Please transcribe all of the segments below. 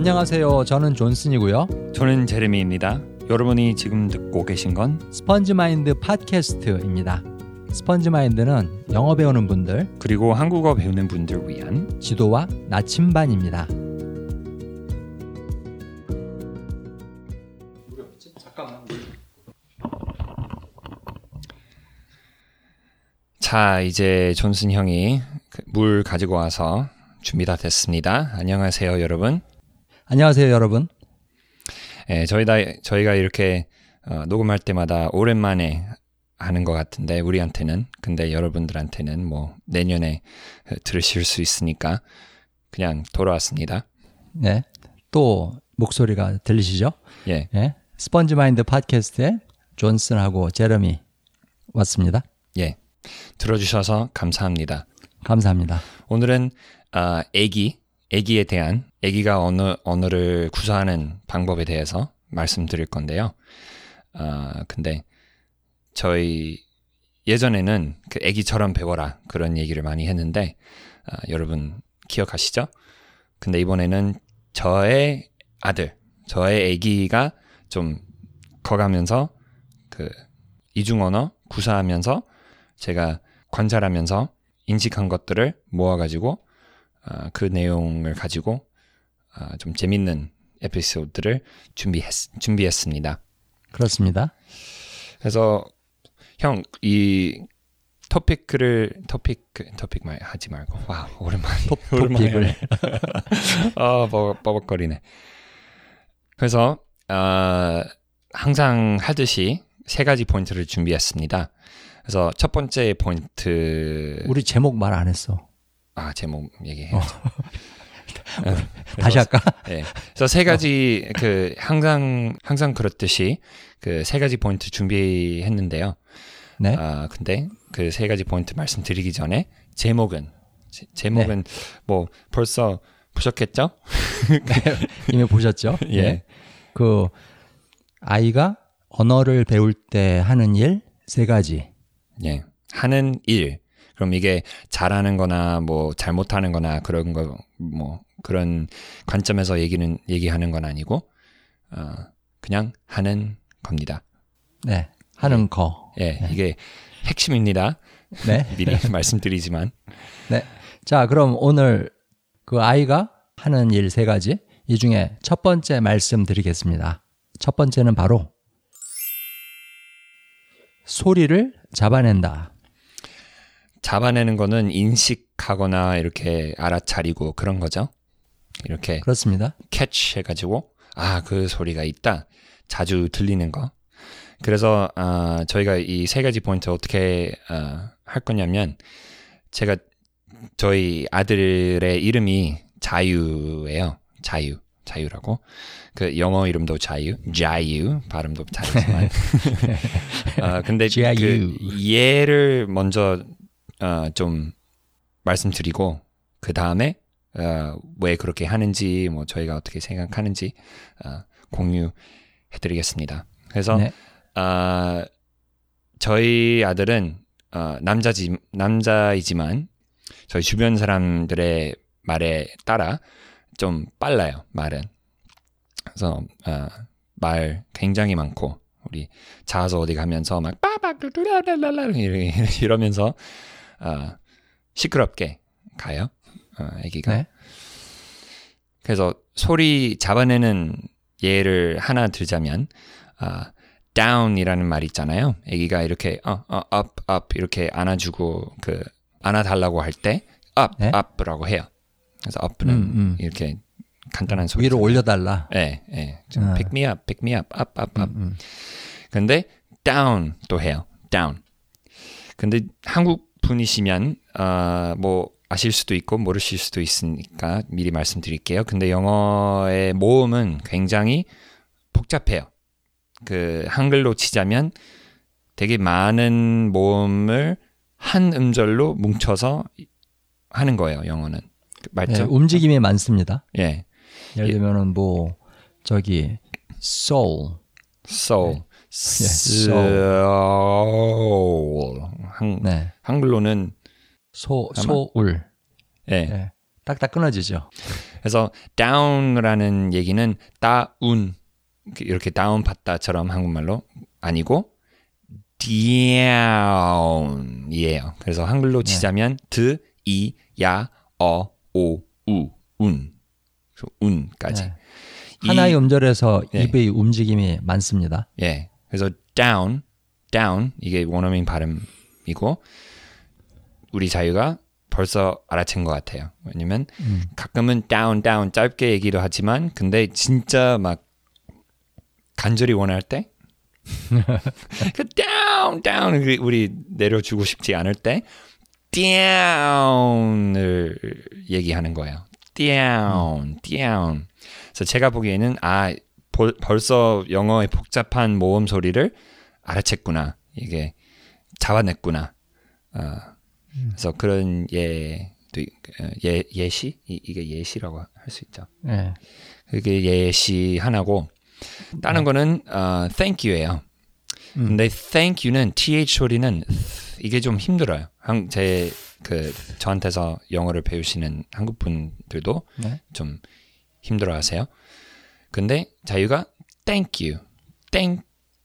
안녕하세요. 저는 존슨이고요. 저는 제레미입니다. 여러분이 지금 듣고 계신 건 스펀지 마인드 팟캐스트입니다. 스펀지 마인드는 영어 배우는 분들, 그리고 한국어 배우는 분들 위한 지도와 나침반입니다. 자 이제 존슨 형이 그물 가지고 와서 준비 다 됐습니다. 안녕하세요 여러분. 안녕하세요, 여러분. 예, 저희 다 저희가 이렇게 어, 녹음할 때마다 오랜만에 하는 것 같은데 우리한테는 근데 여러분들한테는 뭐 내년에 어, 들으실 수 있으니까 그냥 돌아왔습니다. 네. 또 목소리가 들리시죠? 예, 예. 스펀지 마인드 팟캐스트에 존슨하고 제러미 왔습니다. 예. 들어주셔서 감사합니다. 감사합니다. 오늘은 아, 애기, 애기에 대한 애기가 언어 언어를 구사하는 방법에 대해서 말씀드릴 건데요. 아, 근데 저희 예전에는 그 애기처럼 배워라 그런 얘기를 많이 했는데 아, 여러분 기억하시죠? 근데 이번에는 저의 아들, 저의 애기가 좀 커가면서 그 이중 언어 구사하면서 제가 관찰하면서 인식한 것들을 모아가지고 아, 그 내용을 가지고 아, 좀 재밌는 에피소드를 준비했, 준비했습니다. 그렇습니다. 그래서 형 이 토픽을 토픽 토픽 말 하지 말고 와 오랜만에 토픽을 아 버벅, 버벅거리네. 그래서 아, 항상 하듯이 세 가지 포인트를 준비했습니다. 그래서 첫 번째 포인트 우리 제목 말 안 했어. 아 제목 얘기해야죠. 다시 할까? 네. 그래서 세 가지 그 항상 항상 그렇듯이 그 세 가지 포인트 준비했는데요. 네. 아 근데 그 세 가지 포인트 말씀드리기 전에 제목은 제, 제목은 네. 뭐 벌써 보셨겠죠? 이미 보셨죠? 예. 네. 그 아이가 언어를 배울 때 하는 일 세 가지. 예. 하는 일. 그럼 이게 잘하는 거나 뭐 잘못하는 거나 그런 거 뭐 그런 관점에서 얘기는 얘기하는 건 아니고 어 그냥 하는 겁니다. 네. 하는 거. 예. 이게 핵심입니다. 네. 미리 말씀드리지만 네. 자, 그럼 오늘 그 아이가 하는 일 세 가지. 이 중에 첫 번째 말씀드리겠습니다. 첫 번째는 바로 소리를 잡아낸다. 잡아내는 거는 인식하거나 이렇게 알아차리고 그런 거죠. 이렇게 그렇습니다. 캐치 해가지고 아 그 소리가 있다. 자주 들리는 거. 그래서 아 저희가 이 세 가지 포인트 어떻게 어, 할 거냐면 제가 저희 아들의 이름이 자유예요. 자유. 자유라고. 그 영어 이름도 자유. 자유. 발음도 다르지만. 아 근데 자유. 그 얘를 먼저 어, 좀 말씀드리고 그 다음에 어, 왜 그렇게 하는지 뭐 저희가 어떻게 생각하는지 어, 공유해드리겠습니다. 그래서 네. 아, 저희 아들은 어, 남자지 남자이지만 저희 주변 사람들의 말에 따라 좀 빨라요 말은. 그래서 어, 말 굉장히 많고 우리 자서 어디 가면서 막 빠박 뚜라라라라 이러면서 어, 시끄럽게 가요. 어, 아기가. 네. 그래서 소리 잡아내는 예를 하나 들자면 아, down이라는 말 있잖아요. 아기가 이렇게 어, 어, up, up 이렇게 안아주고 그 안아달라고 할 때 up, 네. up라고 해요. 그래서 up는 음, 음. 이렇게 간단한 소리. 위로 올려달라. 예, 예. 좀 아. pick me up, pick me up, up, up, up. 음. 근데 down 또 해요. down. 근데 한국 분이시면 어, 뭐 아실 수도 있고 모르실 수도 있으니까 미리 말씀드릴게요. 근데 영어의 모음은 굉장히 복잡해요. 그 한글로 치자면 되게 많은 모음을 한 음절로 뭉쳐서 하는 거예요. 영어는 네, 맞죠? 움직임이 많습니다. 예, 예를 들면은 뭐 저기 soul, soul, 예, soul. 한, 네, 한글로는 소 아마- 소울, 예, 네. 딱딱 끊어지죠. 그래서 down라는 얘기는 다운 이렇게 다운 받다처럼 한국말로 아니고 down이에요. 그래서 한글로 치자면 드, 이, 야, 어, 오, 우, 운. 운까지. 네. 하나의 음절에서 네. 입의 움직임이 많습니다. 예. 그래서 down, down 이게 원어민 발음이고 우리 자유가 벌써 알아챈 것 같아요. 왜냐면 가끔은 down, down 짧게 얘기도 하지만 근데 진짜 막 간절히 원할 때 그 down, down 그 우리 내려주고 싶지 않을 때 down을 얘기하는 거예요. down, down. 그래서 제가 보기에는 아 벌, 벌써 영어의 복잡한 모음 소리를 알아챘구나. 이게 잡아냈구나. 어, 그래서 그런 있- 어, 예 예시 이, 이게 예시라고 할 수 있죠. 예. 그게 예시 하나고 다른 거는 어, thank you예요. 근데 thank you는 th 소리는 이게 좀 힘들어요. 제 그 저한테서 영어를 배우시는 한국 분들도 네. 좀 힘들어하세요. 근데 자유가 thank you, thank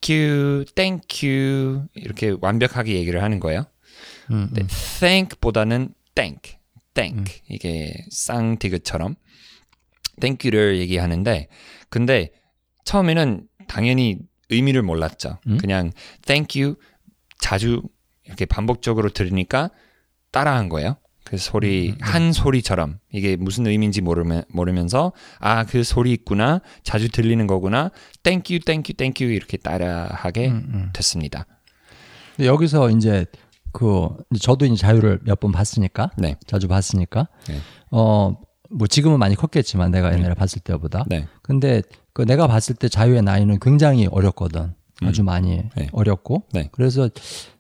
you, thank you 이렇게 완벽하게 얘기를 하는 거예요. 음, 네, thank보다는 thank, thank 이게 쌍디귿처럼 thank you를 얘기하는데 근데 처음에는 당연히 의미를 몰랐죠. 음? 그냥 thank you 자주 이렇게 반복적으로 들으니까 따라한 거예요. 그 소리 한 소리처럼 이게 무슨 의미인지 모르면 모르면서 아 그 소리 있구나 자주 들리는 거구나 you thank you 이렇게 따라하게 음, 음. 됐습니다. 근데 여기서 이제 그 저도 이제 자유를 몇 번 봤으니까 네, 자주 봤으니까 네. 어뭐 지금은 많이 컸겠지만 내가 옛날에 봤을 때보다 네, 근데 그 내가 봤을 때 자유의 나이는 굉장히 어렸거든 아주 많이 네. 어렸고 네. 그래서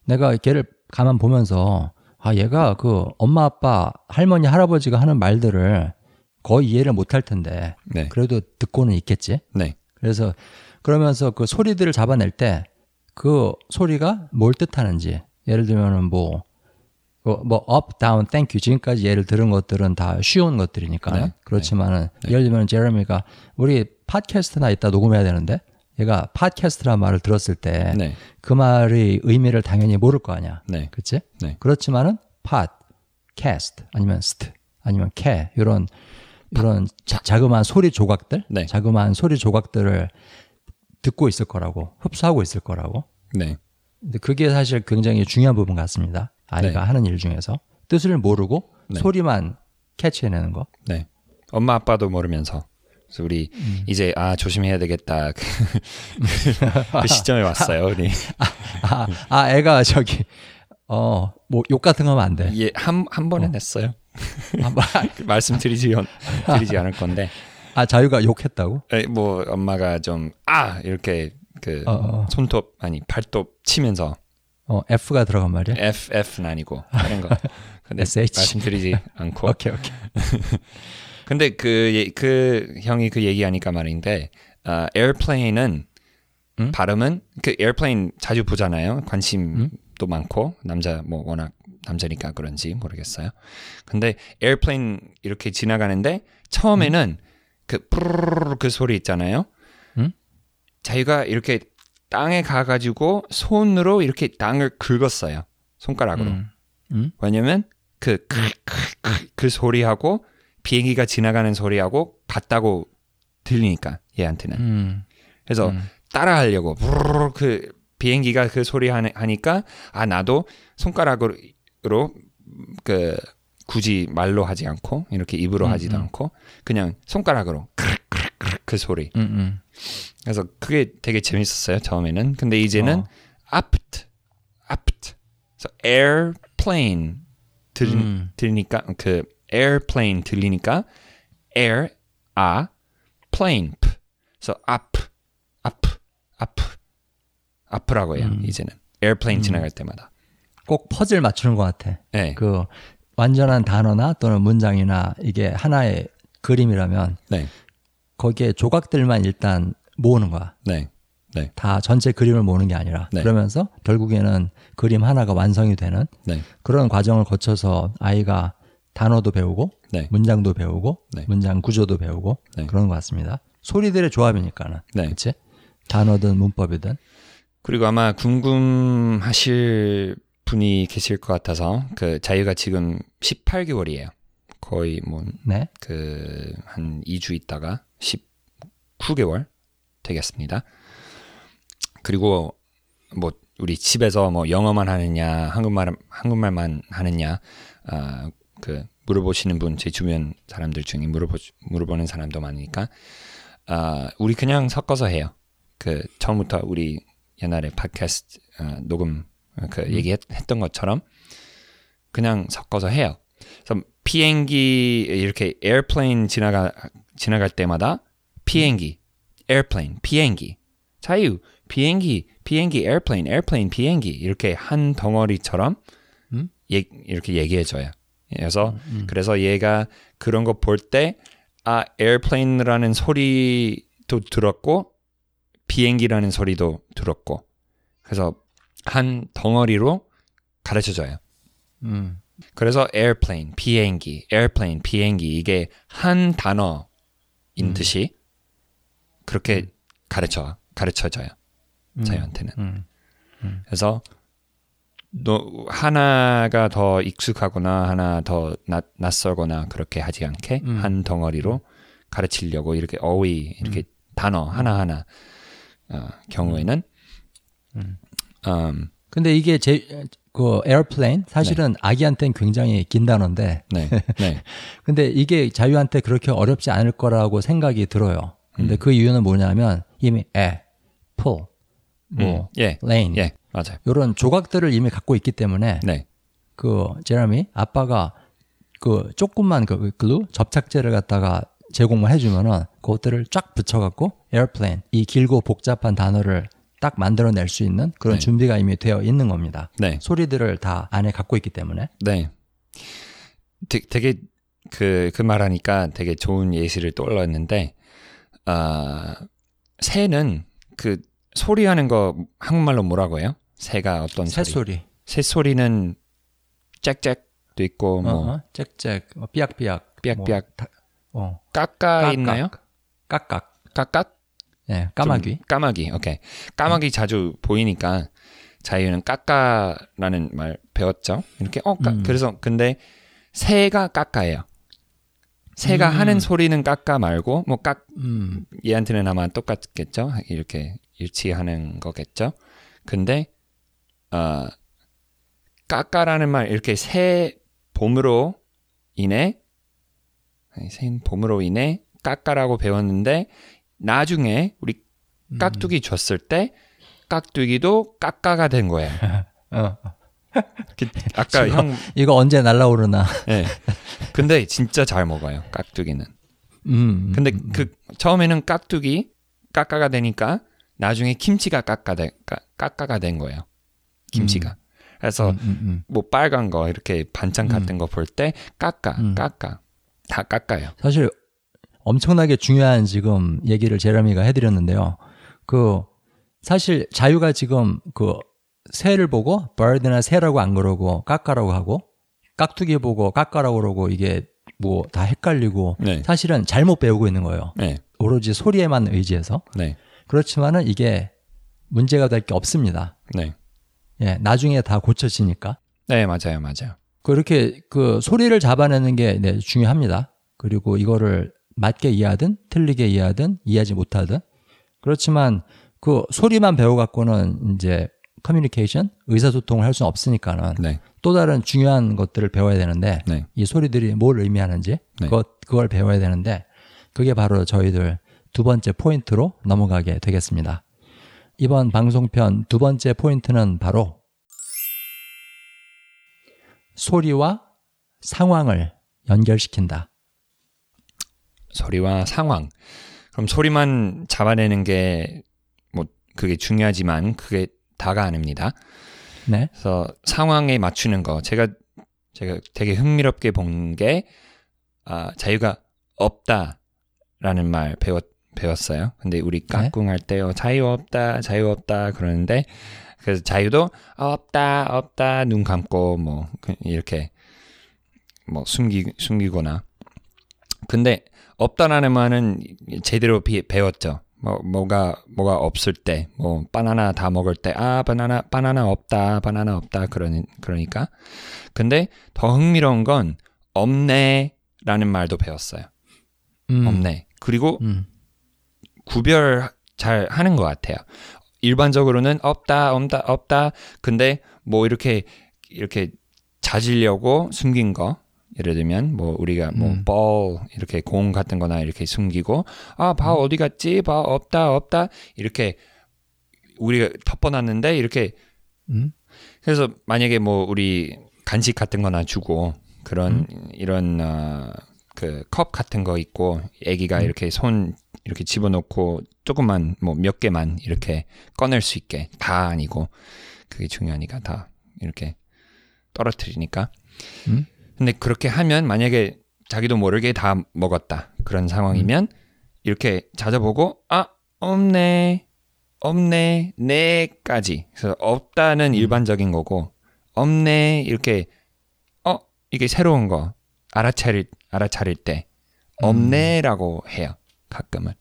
내가 걔를 가만 보면서 아 얘가 그 엄마 아빠 할머니 할아버지가 하는 말들을 거의 이해를 못할 텐데 네, 그래도 듣고는 있겠지? 네, 그래서 그러면서 그 소리들을 잡아낼 때 그 소리가 뭘 뜻하는지 예를 들면은 뭐, 뭐, 뭐 up, down, thank you 지금까지 예를 들은 것들은 다 쉬운 것들이니까. 네. 그렇지만은 예를 들면 제레미가 우리 팟캐스트나 이따 녹음해야 되는데 얘가 팟캐스트란 말을 들었을 때그 네, 말의 의미를 당연히 모를 거 아니야. 네, 그치? 네. 그렇지만은 팟, 캐스트 아니면 스트 아니면 캐 이런 이런 자, 자그마한 소리 조각들, 네. 자그마한 소리 조각들을 듣고 있을 거라고 흡수하고 있을 거라고. 네, 근데 그게 사실 굉장히 중요한 부분 같습니다. 아이가 네. 하는 일 중에서 뜻을 모르고 네. 소리만 캐치해내는 거. 네. 엄마 아빠도 모르면서 그래서 우리 이제 아 조심해야 되겠다 그, 그 시점에 왔어요. 우리 아, 아 애가 저기 어 뭐 욕 같은 거 하면 안 돼. 예한 한 번에 냈어요. 한번- 말씀드리지 드리지 않을 건데 아 자유가 욕했다고? 에, 뭐 엄마가 좀 아 이렇게 그 어, 어. 손톱 아니 발톱 치면서 어 F가 들어간 말이야. F F는 아니고 다른 거. 근데 SH. 말씀드리지 않고. 오케이 오케이. 근데 그, 예- 그 형이 그 얘기하니까 말인데 어, airplane은 음? 발음은 그 airplane 자주 보잖아요. 관심도 많고 남자 뭐 워낙 남자니까 그런지 모르겠어요. 근데 airplane 이렇게 지나가는데 처음에는 그 뿌르르르 그 소리 있잖아요. 음? 자기가 이렇게 땅에 가가지고 손으로 이렇게 땅을 긁었어요. 손가락으로. 음. 음? 왜냐면 그, 크, 크, 크, 그 소리하고 비행기가 지나가는 소리하고 같다고 들리니까 얘한테는. 음. 그래서 음. 따라하려고 그 비행기가 그 소리 하니- 하니까 아 나도 손가락으로 그 굳이 말로 하지 않고 이렇게 입으로 음, 하지도 음. 않고 그냥 손가락으로 그 소리. 음, 음. 그래서 그게 되게 재밌었어요 처음에는. 근데 이제는 어. apt, apt. 그래서 airplane 들, 음. 들리니까 그 airplane 들리니까 air a plane p. 그래서 up, up, up, up라고 해요 음. 이제는 airplane 지나갈 때마다. 꼭 퍼즐 맞추는 것 같아. 네, 그 완전한 단어나 또는 문장이나 이게 하나의 그림이라면 네, 거기에 조각들만 일단 모으는 거야. 네, 네, 다 전체 그림을 모으는 게 아니라 네. 그러면서 결국에는 그림 하나가 완성이 되는 네, 그런 과정을 거쳐서 아이가 단어도 배우고 네. 문장도 배우고 네. 문장 구조도 배우고 네. 그런 것 같습니다. 소리들의 조합이니까는. 네. 그렇지? 단어든 문법이든. 그리고 아마 궁금하실 분이 계실 것 같아서 그 자유가 지금 18개월이에요. 거의 네. 뭐그한 2주 있다가 19개월 되겠습니다. 그리고 뭐 우리 집에서 뭐 영어만 하느냐 한국말 한국말만 하느냐 아 그 물어보시는 분 제 주변 사람들 중에 물어보 물어보는 사람도 많으니까 아 우리 그냥 섞어서 해요. 그 처음부터 우리 옛날에 팟캐스트 어, 녹음 어, 그 얘기했던 것처럼 그냥 섞어서 해요. 그래서 비행기 이렇게 airplane 지나가 지나갈 때마다 비행기, airplane, 비행기, 자유, 비행기, 비행기, airplane, airplane, 비행기 이렇게 한 덩어리처럼 음? 예, 이렇게 얘기해줘요. 그래서 그래서 얘가 그런 거 볼 때 아 airplane이라는 소리도 들었고 비행기라는 소리도 들었고 그래서 한 덩어리로 가르쳐 줘요. 음. 그래서 airplane, 비행기, airplane, 비행기 이게 한 단어인 듯이 그렇게 가르쳐 가르쳐져요. 자유한테는. 음. 그래서 너 하나가 더 익숙하거나 하나 더 낯, 낯설거나 그렇게 하지 않게 음. 한 덩어리로 가르치려고 이렇게 어휘 이렇게 단어 하나 하나 어, 경우에는. 음, 근데 이게 제, 그 airplane 사실은 아기한테는 굉장히 긴 단어인데. 네, 네, 근데 이게 자유한테 그렇게 어렵지 않을 거라고 생각이 들어요. 근데 그 이유는 뭐냐면 이미 에, 풀, 뭐, 예, 레인 예, 맞아요. 이런 조각들을 이미 갖고 있기 때문에 네, 그 제레미 아빠가 그 조금만 그 glue 접착제를 갖다가 제공을 해주면은 그것들을 쫙 붙여갖고 airplane 이 길고 복잡한 단어를 딱 만들어낼 수 있는 그런 네. 준비가 이미 되어 있는 겁니다. 네, 소리들을 다 안에 갖고 있기 때문에. 네. 되, 되게 그, 그 말하니까 되게 좋은 예시를 떠올랐는데, 아, 새는 그 소리하는 거 한국말로 뭐라고 해요? 새가 어떤 소리? 새소리, 새 소리는 짹짹도 있고, 뭐, 어, 어, 짹짹, 어, 삐약삐약, 삐약삐약, 뭐, 다- 어, 까까 깍깍, 있나요? 깍깍, 까깍? 예, 까마귀. 좀 까마귀, 오케이. 까마귀 자주 보이니까 자유는 까까라는 말 배웠죠? 이렇게, 어, 까, 음. 그래서, 근데 새가 까까예요. 새가 음. 하는 소리는 까까 말고, 뭐, 까, 음, 얘한테는 아마 똑같겠죠? 이렇게 일치하는 거겠죠? 근데, 어, 까까라는 말, 이렇게 새 봄으로 인해, 새 봄으로 인해 까까라고 배웠는데, 나중에 우리 깍두기 줬을 때, 깍두기도 까까가 된 거예요. 어, 그 아까 형, 이거 언제 날라오르나. 예. 근데 진짜 잘 먹어요, 깍두기는. 음, 근데 그 처음에는 깍두기 까까가 되니까 나중에 김치가 까까 되, 까, 까까가 된 거예요. 김치가. 그래서 음, 음, 음. 뭐 빨간 거 이렇게 반찬 같은 거 볼때 음. 까까 다 깎아요. 사실 엄청나게 중요한 지금 얘기를 제레미가 해드렸는데요. 그 사실 자유가 지금 그 새를 보고 bird나 새라고 안 그러고 까까라고 하고 깍두기 보고 까까라고 그러고 이게 뭐 다 헷갈리고 네. 사실은 잘못 배우고 있는 거예요. 네. 오로지 소리에만 의지해서 네. 그렇지만은 이게 문제가 될 게 없습니다. 네. 예, 나중에 다 고쳐지니까. 네, 맞아요. 맞아요. 그렇게 그 소리를 잡아내는 게 네, 중요합니다. 그리고 이거를 맞게 이해하든 틀리게 이해하든 이해하지 못하든 그렇지만 그 소리만 배워갖고는 이제 커뮤니케이션 의사소통을 할 수는 없으니까는 네. 또 다른 중요한 것들을 배워야 되는데 네. 이 소리들이 뭘 의미하는지 네. 그것 그걸 배워야 되는데 그게 바로 저희들 두 번째 포인트로 넘어가게 되겠습니다. 이번 방송편 두 번째 포인트는 바로 소리와 상황을 연결시킨다. 소리와 상황. 그럼 소리만 잡아내는 게 뭐 그게 중요하지만 그게 다가 아닙니다. 네. 그래서 상황에 맞추는 거 제가 제가 되게 흥미롭게 본 게 아, 자유가 없다라는 말 배웠 배웠어요. 근데 우리 깍꿍 할 때요 자유 없다 자유 없다 그러는데 그래서 자유도 없다 없다 눈 감고 뭐 그- 이렇게 뭐 숨기 숨기거나. 근데 없다라는 말은 제대로 비, 배웠죠. 뭐 뭐가 뭐가 없을 때, 뭐 바나나 다 먹을 때, 아 바나나 바나나 없다, 바나나 없다 그러는 그러니까. 근데 더 흥미로운 건 없네라는 말도 배웠어요. 음, 없네. 그리고 음, 구별 잘 하는 것 같아요. 일반적으로는 없다, 없다, 없다. 근데 뭐 이렇게 이렇게 찾으려고 숨긴 거. 예를 들면 뭐 우리가 뭐 음. ball 이렇게 공 같은 거나 이렇게 숨기고 아, 봐 어디 갔지? 봐 없다, 없다. 이렇게 우리가 덮어놨는데 이렇게 음, 그래서 만약에 뭐 우리 간식 같은 거나 주고 그런 이런 어, 그컵 같은 거 있고 아기가 이렇게 손 이렇게 집어넣고 조금만 뭐 몇 개만 이렇게 꺼낼 수 있게 다 아니고 그게 중요하니까 다 이렇게 떨어뜨리니까. 음? 근데 그렇게 하면 만약에 자기도 모르게 다 먹었다 그런 상황이면 이렇게 찾아보고 아 없네 없네 네까지. 그래서 없다는 일반적인 거고 없네 이렇게 어 이게 새로운 거. 알아차릴 알아차릴 때. 없네라고 해요 가끔은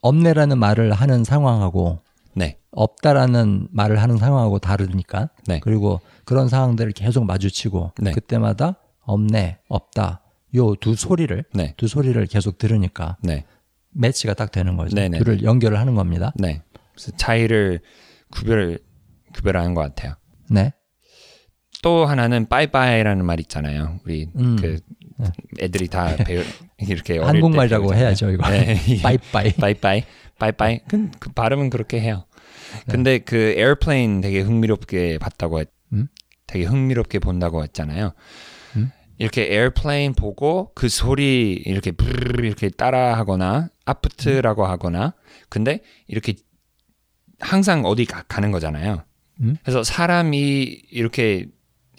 없네라는 말을 하는 상황하고 네 없다라는 말을 하는 상황하고 다르니까. 네. 그리고 그런 상황들을 계속 마주치고 네. 그때마다 없네, 없다. 요 두 소리를 네. 두 소리를 계속 들으니까 네, 매치가 딱 되는 거죠. 네네. 둘을 연결을 하는 겁니다. 네. 그래서 차이를 구별 구별하는 것 같아요. 네. 또 하나는 빠이빠이라는 말 있잖아요. 우리 음. 그 애들이 다 배우 이렇게 한국말이라고. 해야죠, 이거. 네. 빠이빠이. 빠이빠이 빠이빠이 그, 그 발음은 그렇게 해요. 근데 그 airplane 되게 흥미롭게 봤다고 했, 음? 되게 흥미롭게 본다고 했잖아요. 음? 이렇게 airplane 보고 그 소리 이렇게 브르르 이렇게 따라하거나 아프트라고 하거나 근데 이렇게 항상 어디 가, 가는 거잖아요. 음? 그래서 사람이 이렇게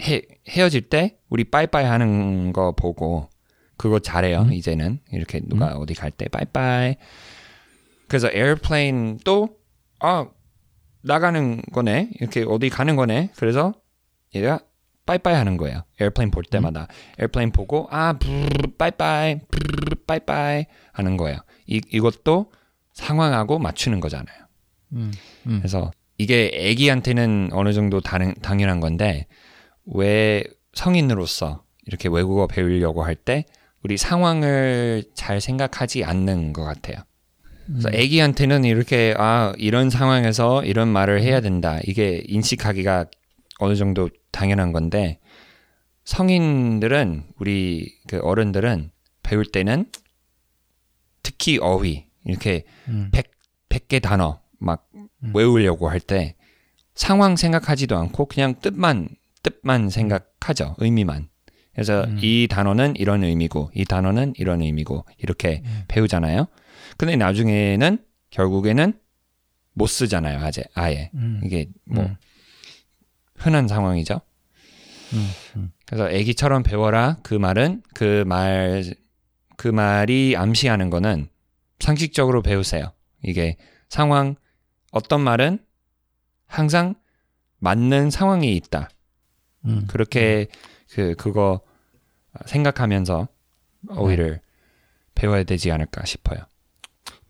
헤, 헤어질 때 우리 빠이빠이 하는 거 보고 그거 잘해요. 음? 이제는 이렇게 누가 어디 갈 때 빠이빠이. 그래서 airplane도 아 나가는 거네. 이렇게 어디 가는 거네. 그래서 얘가 빠이빠이 하는 거예요. airplane 볼 때마다 airplane 보고 아 브르르 빠이빠이 브르르 빠이빠이 하는 거예요. 이 이것도 상황하고 맞추는 거잖아요. 음, 음. 그래서 이게 아기한테는 어느 정도 다른, 당연한 건데 왜 성인으로서 이렇게 외국어 배우려고 할 때 우리 상황을 잘 생각하지 않는 것 같아요. 그래서 아기한테는 이렇게 아 이런 상황에서 이런 말을 해야 된다. 이게 인식하기가 어느 정도 당연한 건데 성인들은 우리 그 어른들은 배울 때는 특히 어휘 이렇게 음. 백 100개 단어 막 외우려고 할 때 상황 생각하지도 않고 그냥 뜻만 뜻만 생각하죠. 의미만. 그래서 이 단어는 이런 의미고 이 단어는 이런 의미고 이렇게 배우잖아요. 근데 나중에는 결국에는 못 쓰잖아요. 아재 아예. 음. 이게 뭐 음. 흔한 상황이죠. 음, 음. 그래서 애기처럼 배워라 그 말은 그 말 그 말이 암시하는 거는 상식적으로 배우세요. 이게 상황 어떤 말은 항상 맞는 상황이 있다. 음. 그렇게 그 그거 생각하면서 어휘를 배워야 되지 않을까 싶어요.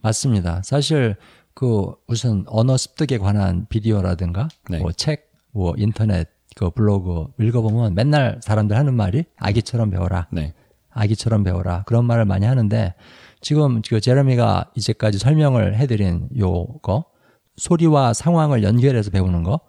맞습니다. 사실 그 무슨 언어 습득에 관한 비디오라든가 네. 뭐 책, 뭐 인터넷 그 블로그 읽어보면 맨날 사람들 하는 말이 아기처럼 배워라, 네. 아기처럼 배워라 그런 말을 많이 하는데 지금 그 제레미가 이제까지 설명을 해드린 요거 소리와 상황을 연결해서 배우는 거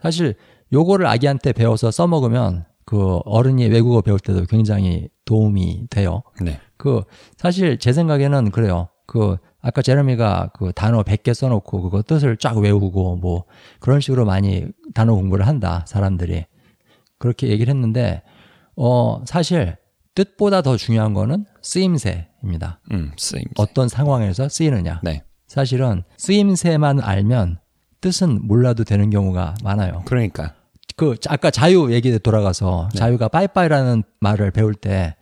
사실 요거를 아기한테 배워서 써먹으면 그 어른이 외국어 배울 때도 굉장히 도움이 돼요. 네. 그 사실 제 생각에는 그래요. 그 아까 제레미가 그 단어 100개 써놓고 그거 뜻을 쫙 외우고 뭐 그런 식으로 많이 단어 공부를 한다 사람들이 그렇게 얘기를 했는데 어 사실 뜻보다 더 중요한 거는 쓰임새입니다. 음, 쓰임. 어떤 상황에서 쓰이느냐. 네. 사실은 쓰임새만 알면 뜻은 몰라도 되는 경우가 많아요. 그러니까. 그 아까 자유 얘기에 돌아가서 자유가 빠이빠이라는 말을 배울 때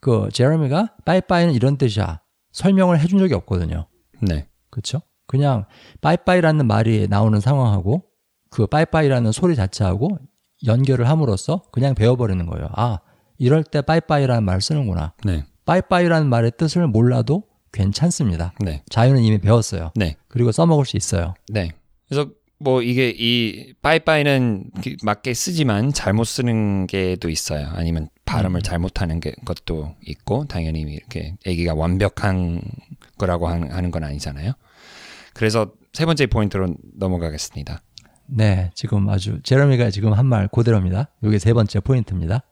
그 제레미가 빠이빠이는 이런 뜻이야 설명을 해준 적이 없거든요. 네. 그렇죠? 그냥 빠이빠이라는 말이 나오는 상황하고 그 빠이빠이라는 소리 자체하고 연결을 함으로써 그냥 배워버리는 거예요. 아 이럴 때 빠이빠이라는 말을 쓰는구나. 네. 빠이빠이라는 말의 뜻을 몰라도 괜찮습니다. 네. 자유는 이미 배웠어요. 네. 그리고 써먹을 수 있어요. 네. 그래서 뭐 이게 이 빠이빠이는 맞게 쓰지만 잘못 쓰는 게도 있어요. 아니면 발음을 잘못하는 게 것도 있고 당연히 이렇게 아기가 완벽한 거라고 하는, 건 아니잖아요. 그래서 세 번째 포인트로 넘어가겠습니다. 네, 지금 아주 제러미가 지금 한말 그대로입니다. 이게 세 번째 포인트입니다.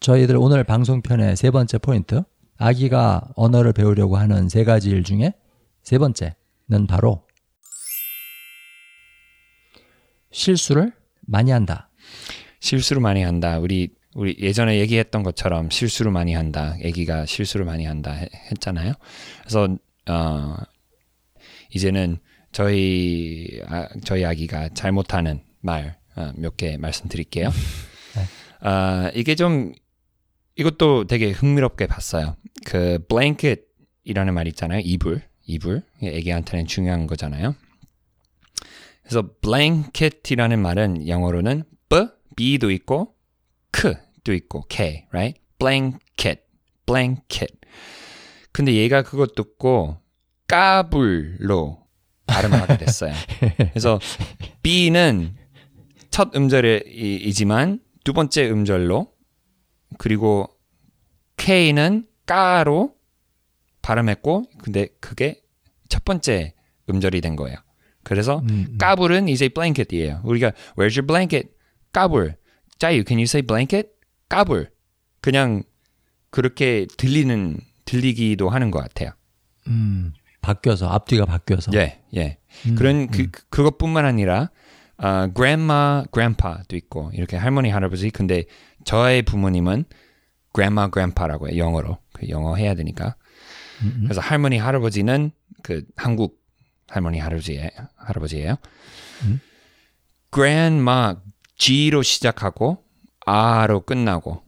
저희들 오늘 방송편의 세 번째 포인트, 아기가 언어를 배우려고 하는 세 가지 일 중에 세 번째는 바로 실수를 많이 한다. 실수를 많이 한다. 우리 우리 예전에 얘기했던 것처럼 실수를 많이 한다. 아기가 실수를 많이 한다 해- 했잖아요. 그래서 어 이제는 저희 아, 저희 아기가 잘못하는 말 몇 개 말씀드릴게요. 아 이게 좀 이것도 되게 흥미롭게 봤어요. 그 blanket이라는 말 있잖아요. 이불, 이불. 이게 아기한테는 중요한 거잖아요. 그래서 blanket이라는 말은 영어로는 b, b도 있고 k도 있고 k, right? blanket, blanket. 근데 얘가 그거 듣고 까불로 발음을 하게 됐어요. 그래서 b는 첫 음절이지만 두 번째 음절로 그리고 k는 까로 발음했고 근데 그게 첫 번째 음절이 된 거예요. 그래서 음, 까불은 이제 blanket이에요. 우리가 where's your blanket? 까불. 짜유, can you say blanket? 까불. 그냥 그렇게 들리는 들리기도 하는 것 같아요. 음, 바뀌어서 앞뒤가 바뀌어서. 예, 예. 음, 그런 그 그- 그것뿐만 아니라 아, grandma, grandpa도 있고 이렇게 할머니, 할아버지. 근데 저의 부모님은 grandma, grandpa라고 해요. 영어로. 그 영어 해야 되니까. 음, 그래서 할머니, 할아버지는 그 한국 할머니, 할아버지 할아버지예요. 음. grandma G로 시작하고 R로 끝나고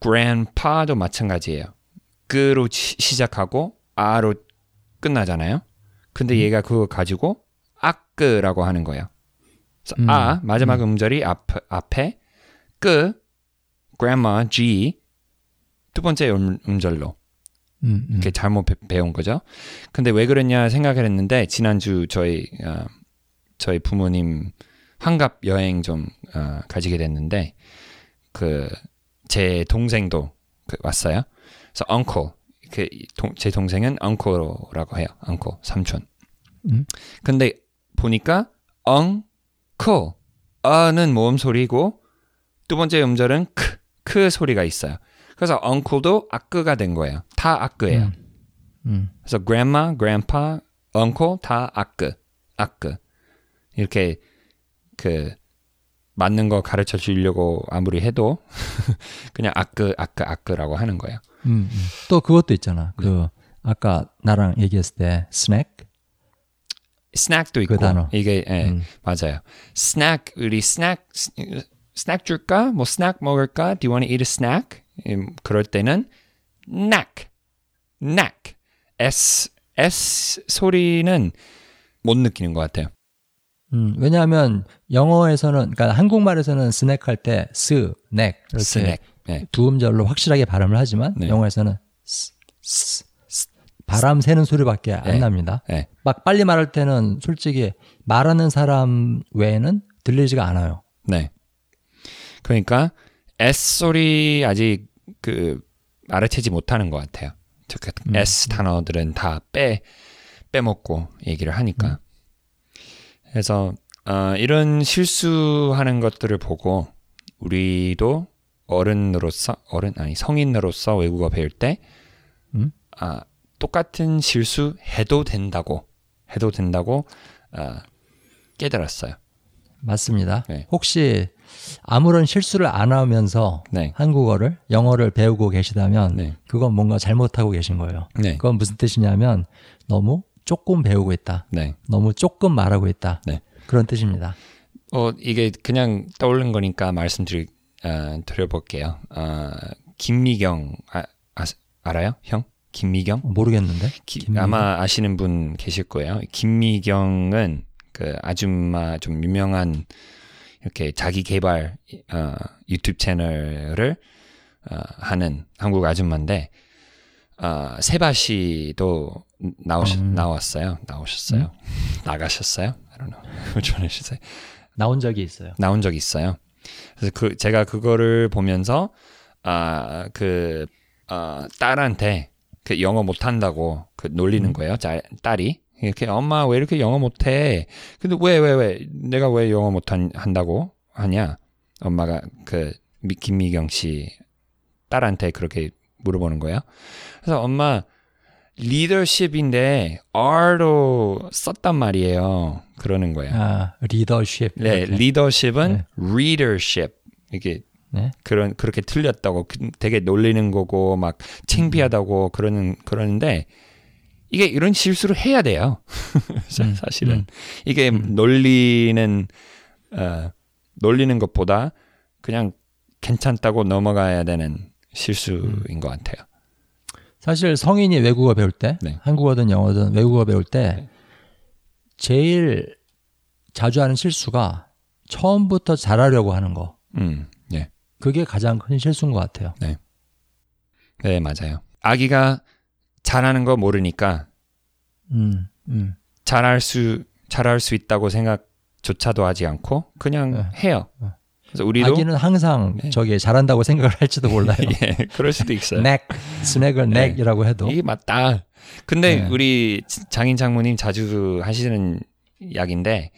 grandpa도 마찬가지예요. 그로 시- 시작하고 R로 끝나잖아요. 근데 얘가 그거 가지고 아끄라고 하는 거예요. 음, 아 마지막 음절이 앞, 앞에 끄 grandma G 두 번째 음, 음절로 음, 음. 잘못 배- 배운 거죠. 근데 왜 그랬냐 생각을 했는데 지난주 저희 어, 저희 부모님 환갑 여행 좀 어, 가지게 됐는데 그 제 동생도 그 왔어요. 그래서 uncle 그제 동생은 uncle라고 해요. uncle 삼촌. 음. 근데 보니까 uncle 어는 모음 소리고 두 번째 음절은 크, 크 소리가 있어요. 그래서 uncle도 아끄가 된 거예요. 다 아끄예요. 음. 음. 그래서 grandma, grandpa, uncle 다 아끄, 아끄 이렇게 그 맞는 거 가르쳐 주려고 아무리 해도 그냥 아끄, 아끄, 아끄라고 하는 거예요. 음, 음. 또 그것도 있잖아. 그 아까 나랑 얘기했을 때 스낵. 스낵도 있고 그 단어. 이게 예, 음. 맞아요. 스낵 우리 스낵 스- 스낵 줄까? 뭐 스낵 먹을까? Do you want to eat a snack? 음, 그럴 때는 knack, knack, s s 소리는 못 느끼는 것 같아요. 음, 왜냐하면 영어에서는 그러니까 한국말에서는 스낵 할때 스, 넥 이렇게 스낵. 예. 두 음절로 확실하게 발음을 하지만 네. 영어에서는 스, 스, 스, 바람 새는 소리밖에 안 네. 납니다. 예. 막 빨리 말할 때는 솔직히 말하는 사람 외에는 들리지가 않아요. 네. 그러니까 S 소리 아직 그 알아채지 못하는 것 같아요. 저그 음. S 단어들은 다 빼 빼먹고 얘기를 하니까. 그래서 어, 이런 실수하는 것들을 보고 우리도 어른으로서 어른 아니 성인으로서 외국어 배울 때 음? 아, 똑같은 실수 해도 된다고 해도 된다고 어, 깨달았어요. 맞습니다. 네. 혹시 아무런 실수를 안 하면서 네. 한국어를 영어를 배우고 계시다면 네. 그건 뭔가 잘못하고 계신 거예요. 네. 그건 무슨 뜻이냐면 너무 조금 배우고 있다. 네. 너무 조금 말하고 있다. 네. 그런 뜻입니다. 어 이게 그냥 떠오른 거니까 말씀드릴 어, 드려볼게요. 어, 김미경 아, 아, 알아요, 형? 김미경? 어, 모르겠는데. 기- 김미경? 아마 아시는 분 계실 거예요. 김미경은 그 아줌마 좀 유명한 이렇게 자기 개발 어, 유튜브 채널을 어, 하는 한국 아줌마인데 어, 세바시도 나오시, 음. 나왔어요. 나오셨어요. 나가셨어요? I don't know. Which one. 나온 적이 있어요. 나온 적이 있어요. 그래서 그 제가 그거를 보면서 아그 어, 딸한테 그 영어 못 한다고 그 놀리는 거예요. 자, 딸이 이렇게 엄마 왜 이렇게 영어 못해? 근데 왜 왜왜 내가 왜 영어 못 한다고 하냐? 엄마가 그 미- 김미경 씨 딸한테 그렇게 물어보는 거예요. 그래서 엄마 리더십인데 R도 썼단 말이에요. 그러는 거예요. 아, 리더십. 네, 이렇게. 리더십은 네. readership 이게 네. 그런 그렇게 틀렸다고 그- 되게 놀리는 거고 막 창피하다고 그러는 그러는데 이게 이런 실수를 해야 돼요. 사- 음, 사실은 음. 이게 놀리는 어, 놀리는 것보다 그냥 괜찮다고 넘어가야 되는 실수인 것 같아요. 사실 성인이 외국어 배울 때, 네. 한국어든 영어든 외국어 배울 때 네. 제일 자주 하는 실수가 처음부터 잘하려고 하는 거. 음, 네, 그게 가장 큰 실수인 것 같아요. 네 맞아요. 아기가 잘하는 거 모르니까 음, 음. 잘할 수 잘할 수 있다고 생각조차도 하지 않고 그냥 네. 해요. 네. 그래서 우리도 아기는 항상 네. 저게 잘한다고 생각을 할지도 몰라요. 예, 그럴 수도 있어요. 넥, 스낵을 네. 넥이라고 해도 이게 맞다. 근데 네. 우리 장인 장모님 자주 하시는 이야기인데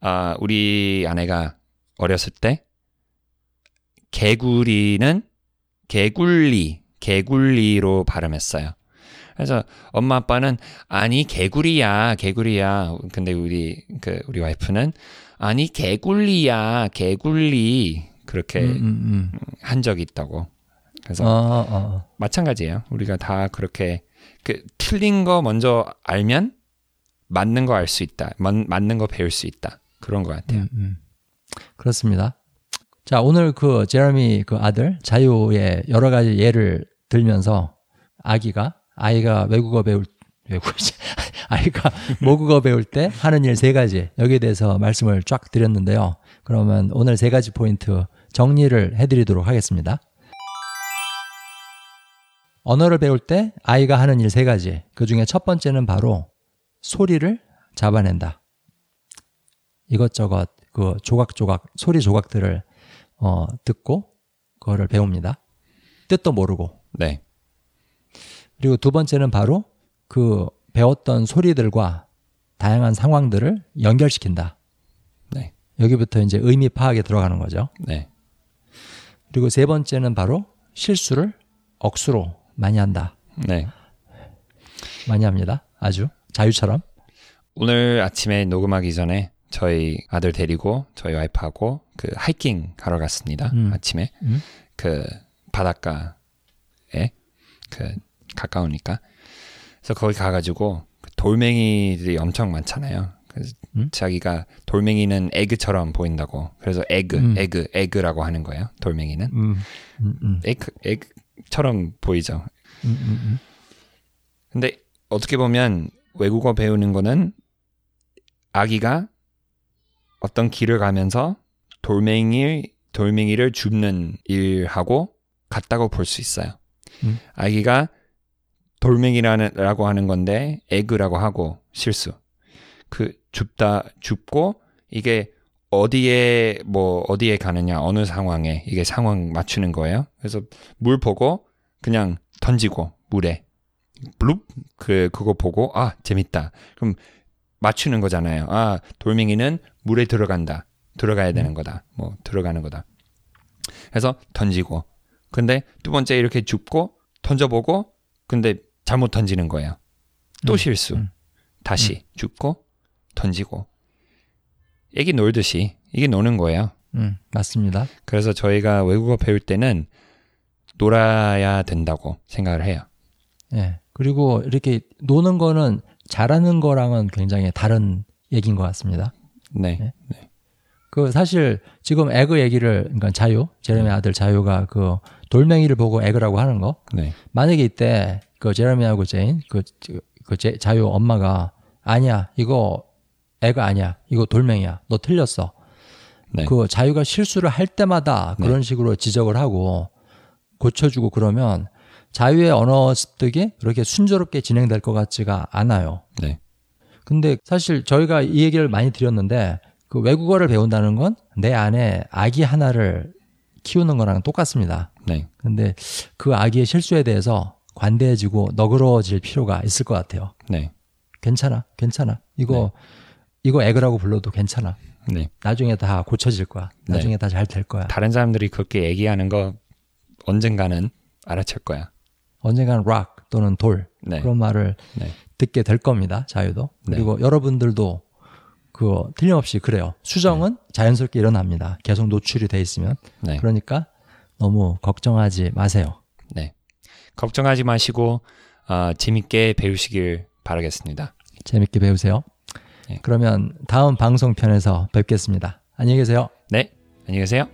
아, 우리 아내가 어렸을 때 개구리는 개굴리, 개굴리로 발음했어요. 그래서 엄마 아빠는 아니 개구리야, 개구리야. 근데 우리 그 우리 와이프는 아니 개굴리야, 개굴리 그렇게 음, 음, 음. 한 적이 있다고. 그래서 어, 어. 마찬가지예요. 우리가 다 그렇게 그 틀린 거 먼저 알면 맞는 거 알 수 있다. 맞, 맞는 거 배울 수 있다. 그런 것 같아요. 음, 음. 그렇습니다. 자, 오늘 그 제레미 그 아들 자유의 여러 가지 예를 들면서 아기가 아이가 외국어 배울 외국어 아이가 모국어 배울 때 하는 일 세 가지 여기에 대해서 말씀을 쫙 드렸는데요. 그러면 오늘 세 가지 포인트 정리를 해드리도록 하겠습니다. 언어를 배울 때 아이가 하는 일 세 가지. 그 중에 첫 번째는 바로 소리를 잡아낸다. 이것저것 그 조각조각 소리 조각들을 어, 듣고 그거를 배웁니다. 뜻도 모르고. 네. 그리고 두 번째는 바로 그 배웠던 소리들과 다양한 상황들을 연결시킨다. 네. 여기부터 이제 의미 파악에 들어가는 거죠. 네. 그리고 세 번째는 바로 실수를 억수로 많이 한다. 네. 많이 합니다. 아주 자유처럼. 오늘 아침에 녹음하기 전에 저희 아들 데리고 저희 와이프하고 그 하이킹 하러 갔습니다. 음. 아침에 음. 그 바닷가에 그 가까우니까 그래서 거기 가가지고 그 돌멩이들이 엄청 많잖아요. 그래서 음? 자기가 돌멩이는 egg처럼 보인다고 그래서 egg 음. egg egg라고 하는 거예요. 돌멩이는 음, 음, 음, egg egg처럼 보이죠. 음. 근데 어떻게 보면 외국어 배우는 거는 아기가 어떤 길을 가면서 돌멩이 돌멩이를 줍는 일하고 같다고 볼 수 있어요. 음. 아기가 돌멩이라고 하는 건데 에그라고 하고 실수. 그 줍다 줍고 이게 어디에 뭐 어디에 가느냐 어느 상황에 이게 상황 맞추는 거예요. 그래서 물 보고 그냥 던지고 물에 블룹 그 그거 보고 아 재밌다. 그럼 맞추는 거잖아요. 아 돌멩이는 물에 들어간다. 들어가야 되는 거다. 뭐 들어가는 거다. 그래서 던지고 근데 두 번째 이렇게 줍고 던져보고 근데 잘못 던지는 거예요. 또 음, 실수. 음. 다시 줍고 던지고 애기 놀듯이 이게 노는 거예요. 음, 맞습니다. 그래서 저희가 외국어 배울 때는 놀아야 된다고 생각을 해요. 예. 그리고 이렇게 노는 거는 잘하는 거랑은 굉장히 다른 얘기인 것 같습니다. 네. 네. 그 사실 지금 egg 얘기를 그러니까 자유 제레미 아들 자유가 그 돌멩이를 보고 egg라고 하는 거 네. 만약에 이때 그 제레미하고 제인 그, 그 제, 자유 엄마가 아니야 이거 egg 아니야 이거 돌멩이야 너 틀렸어 네. 그 자유가 실수를 할 때마다 그런 식으로 지적을 하고 고쳐주고 그러면 자유의 언어 습득이 그렇게 순조롭게 진행될 것 같지가 않아요. 네. 근데 사실 저희가 이 얘기를 많이 드렸는데 그 외국어를 배운다는 건 내 안에 아기 하나를 키우는 거랑 똑같습니다. 네. 근데 그 아기의 실수에 대해서 관대해지고 너그러워질 필요가 있을 것 같아요. 네. 괜찮아, 괜찮아. 이거 이거 애그라고 불러도 괜찮아. 네. 나중에 다 고쳐질 거야. 나중에 다잘 될 거야. 다른 사람들이 그렇게 얘기하는 거 언젠가는 알아챌 거야. 언젠가는 락 또는 돌 네. 그런 말을 네. 듣게 될 겁니다. 자유도. 네. 그리고 여러분들도 그거 틀림없이 그래요. 수정은 자연스럽게 일어납니다. 계속 노출이 돼 있으면. 네. 그러니까 너무 걱정하지 마세요. 네. 걱정하지 마시고 어, 재밌게 배우시길 바라겠습니다. 재밌게 배우세요. 네. 그러면 다음 방송편에서 뵙겠습니다. 안녕히 계세요. 네. 안녕히 계세요.